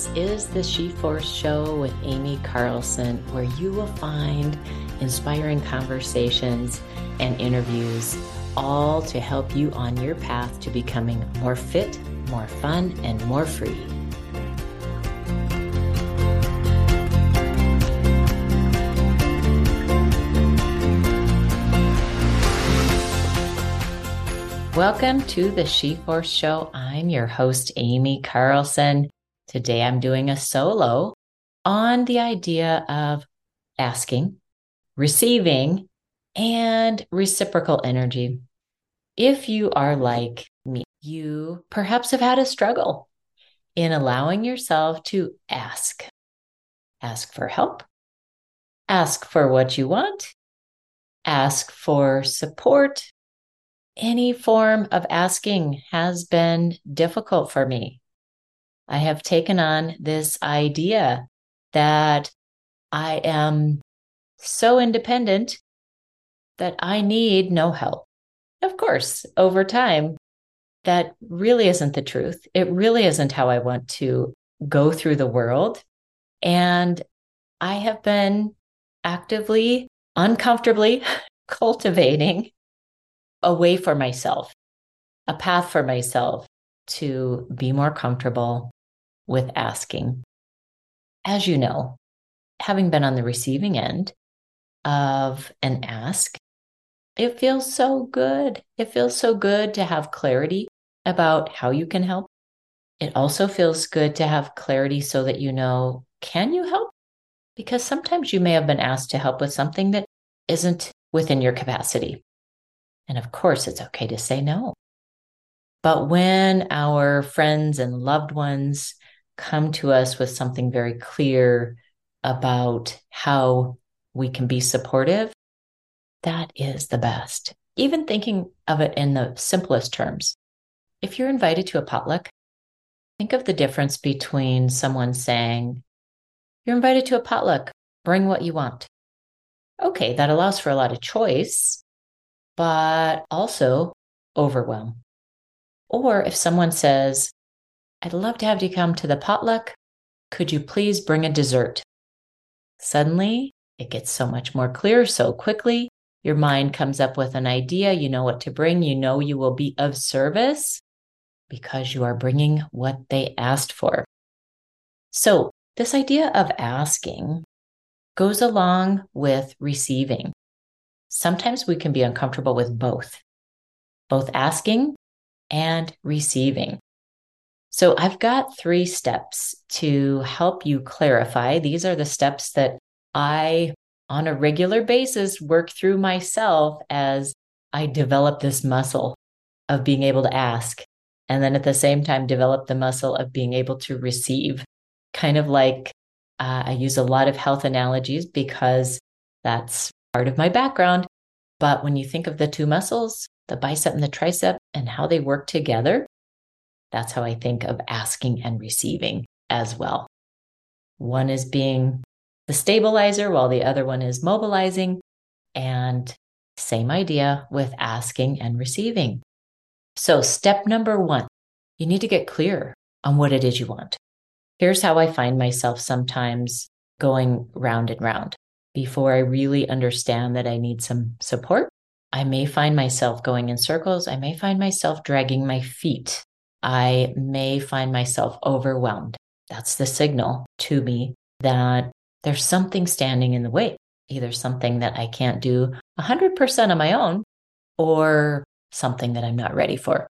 This is the SheForce Show with Amy Carlson, where you will find inspiring conversations and interviews, all to help you on your path to becoming more fit, more fun, and more free. Welcome to the She Force Show. I'm your host, Amy Carlson. Today I'm doing a solo on the idea of asking, receiving, and reciprocal energy. If you are like me, you perhaps have had a struggle in allowing yourself to ask. Ask for help, ask for what you want, ask for support. Any form of asking has been difficult for me. I have taken on this idea that I am so independent that I need no help. Of course, over time, that really isn't the truth. It really isn't how I want to go through the world. And I have been actively, uncomfortably cultivating a way for myself, a path for myself to be more comfortable, with asking. As you know, having been on the receiving end of an ask, it feels so good. It feels so good to have clarity about how you can help. It also feels good to have clarity so that you know, can you help? Because sometimes you may have been asked to help with something that isn't within your capacity. And of course, it's okay to say no. But when our friends and loved ones come to us with something very clear about how we can be supportive, that is the best. Even thinking of it in the simplest terms. If you're invited to a potluck, think of the difference between someone saying, You're invited to a potluck, bring what you want. Okay, that allows for a lot of choice, but also overwhelm. Or if someone says, I'd love to have you come to the potluck. Could you please bring a dessert? Suddenly, it gets so much more clear so quickly. Your mind comes up with an idea. You know what to bring. You know you will be of service because you are bringing what they asked for. So, this idea of asking goes along with receiving. Sometimes we can be uncomfortable with both, both asking and receiving. So I've got three steps to help you clarify. These are the steps that I, on a regular basis, work through myself as I develop this muscle of being able to ask. And then at the same time, develop the muscle of being able to receive. Kind of like uh, I use a lot of health analogies because that's part of my background. But when you think of the two muscles, the bicep and the tricep, and how they work together, that's how I think of asking and receiving as well. One is being the stabilizer while the other one is mobilizing. And same idea with asking and receiving. So, step number one, you need to get clear on what it is you want. Here's how I find myself sometimes going round and round. Before I really understand that I need some support, I may find myself going in circles. I may find myself dragging my feet I may find myself overwhelmed. That's the signal to me that there's something standing in the way, either something that I can't do 100% on my own or something that I'm not ready for.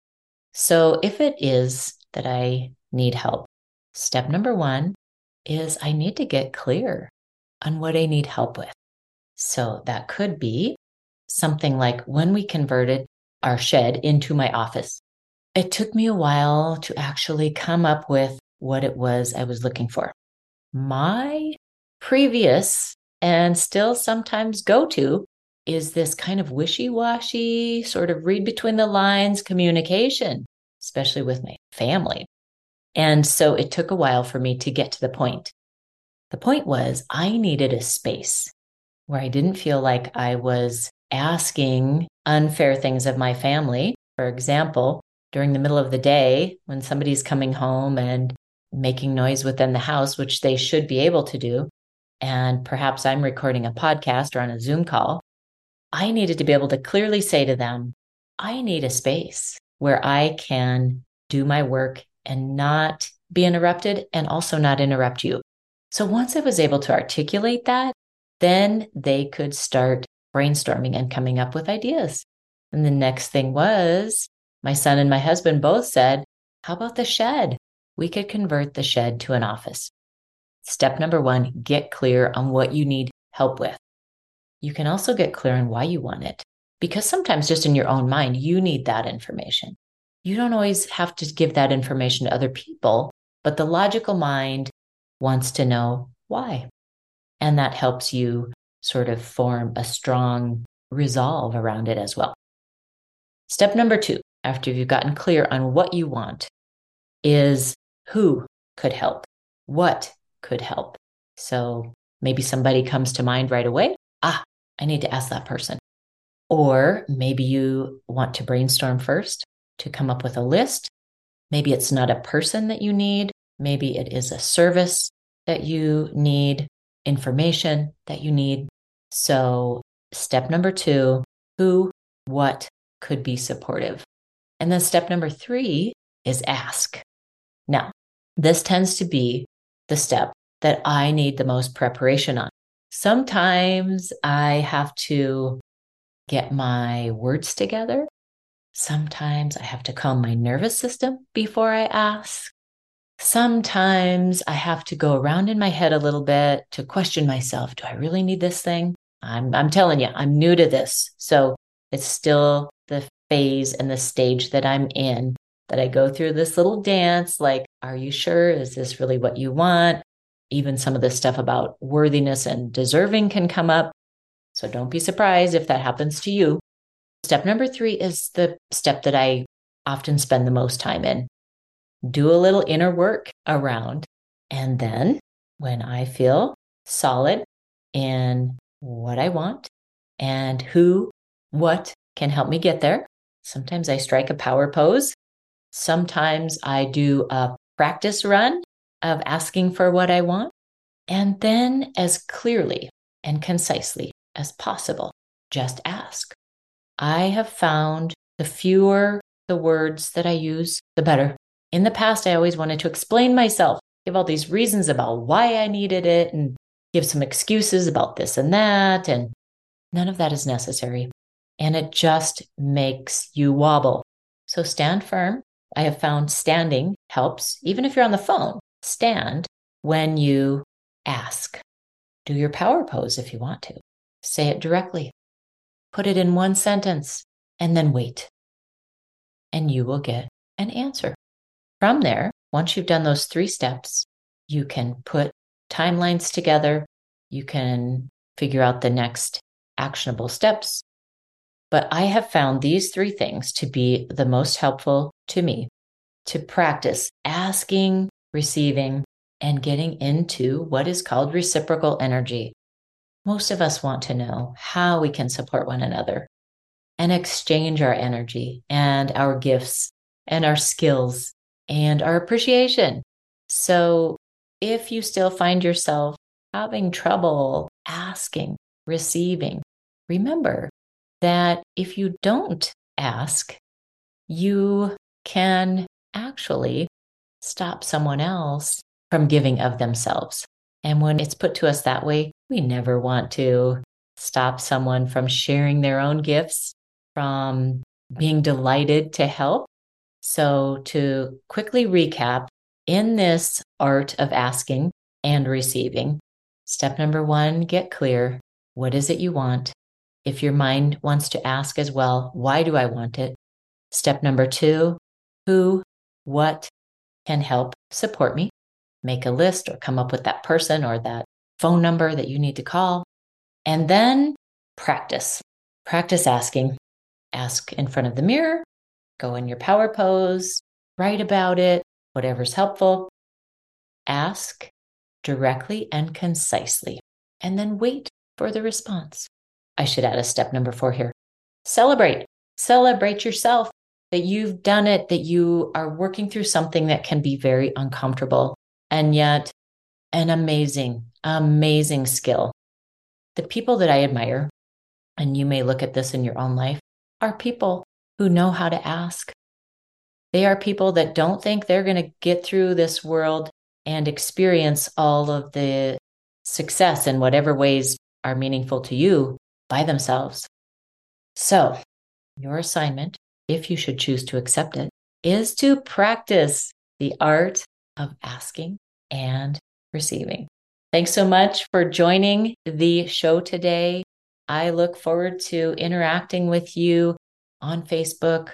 So if it is that I need help, step number one is I need to get clear on what I need help with. So that could be something like when we converted our shed into my office. It took me a while to actually come up with what it was I was looking for. My previous and still sometimes go to is this kind of wishy washy, sort of read between the lines communication, especially with my family. And so it took a while for me to get to the point. The point was, I needed a space where I didn't feel like I was asking unfair things of my family. For example, during the middle of the day when somebody's coming home and making noise within the house, which they should be able to do, and perhaps I'm recording a podcast or on a Zoom call, I needed to be able to clearly say to them, I need a space where I can do my work and not be interrupted and also not interrupt you. So once I was able to articulate that, then they could start brainstorming and coming up with ideas. And the next thing was my son and my husband both said, How about the shed? We could convert the shed to an office. Step number one get clear on what you need help with. You can also get clear on why you want it, because sometimes just in your own mind, you need that information. You don't always have to give that information to other people, but the logical mind wants to know why. And that helps you sort of form a strong resolve around it as well. Step number two, after you've gotten clear on what you want, is who could help, what could help. So maybe somebody comes to mind right away. Ah, I need to ask that person. Or maybe you want to brainstorm first to come up with a list. Maybe it's not a person that you need. Maybe it is a service that you need, information that you need. So, step number two who, what could be supportive. And then step number three is ask. Now, this tends to be the step that I need the most preparation on. Sometimes I have to get my words together. Sometimes I have to calm my nervous system before I ask. Sometimes I have to go around in my head a little bit to question myself. Do I really need this thing? I'm, I'm telling you, I'm new to this. So it's still the phase and the stage that I'm in that I go through this little dance like, are you sure? Is this really what you want? even some of this stuff about worthiness and deserving can come up. So don't be surprised if that happens to you. Step number three is the step that I often spend the most time in. Do a little inner work around. And then when I feel solid in what I want and who, what can help me get there, sometimes I strike a power pose. Sometimes I do a practice run of asking for what I want, and then as clearly and concisely as possible, just ask. I have found the fewer the words that I use, the better. In the past, I always wanted to explain myself, give all these reasons about why I needed it, and give some excuses about this and that. And none of that is necessary. And it just makes you wobble. So stand firm. I have found standing helps, even if you're on the phone stand when you ask. Do your power pose if you want to. Say it directly. Put it in one sentence and then wait. And you will get an answer. From there, once you've done those three steps, you can put timelines together. You can figure out the next actionable steps. But I have found these three things to be the most helpful to me to practice asking receiving, and getting into what is called reciprocal energy. Most of us want to know how we can support one another and exchange our energy and our gifts and our skills and our appreciation. So, if you still find yourself having trouble asking, receiving, remember that if you don't ask, you can actually stop someone else from giving of themselves. And when it's put to us that way, we never want to stop someone from sharing their own gifts, from being delighted to help. So, to quickly recap, in this art of asking and receiving, step number one, get clear. What is it you want? If your mind wants to ask as well, why do I want it? Step number two, who, what, can help support me, make a list or come up with that person or that phone number that you need to call. And then practice. Practice asking. Ask in front of the mirror, go in your power pose, write about it, whatever's helpful. Ask directly and concisely, and then wait for the response. I should add a step number four here. Celebrate. Celebrate yourself that you've done it, that you are working through something that can be very uncomfortable. and yet an amazing, amazing skill. The people that I admire, and you may look at this in your own life, are people who know how to ask. They are people that don't think they're going to get through this world and experience all of the success in whatever ways are meaningful to you by themselves. So, your assignment, if you should choose to accept it, is to practice the art of asking and receiving. Thanks so much for joining the show today. I look forward to interacting with you on Facebook,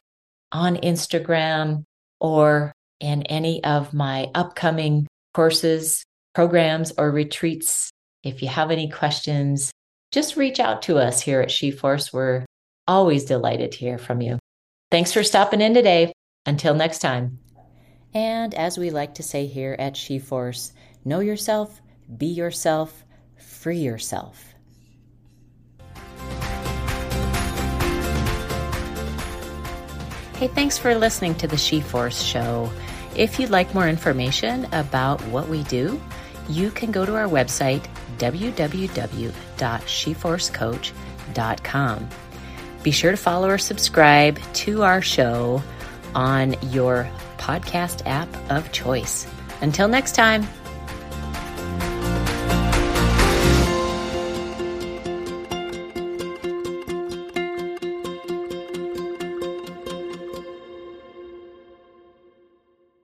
on Instagram, or in any of my upcoming courses, programs, or retreats. If you have any questions, just reach out to us here at SheForce. We're always delighted to hear from you. Thanks for stopping in today. Until next time. And as we like to say here at SheForce, know yourself, be yourself, free yourself. Hey, thanks for listening to the SheForce show. If you'd like more information about what we do, you can go to our website, www.sheforcecoach.com. Be sure to follow or subscribe to our show on your podcast app of choice. Until next time.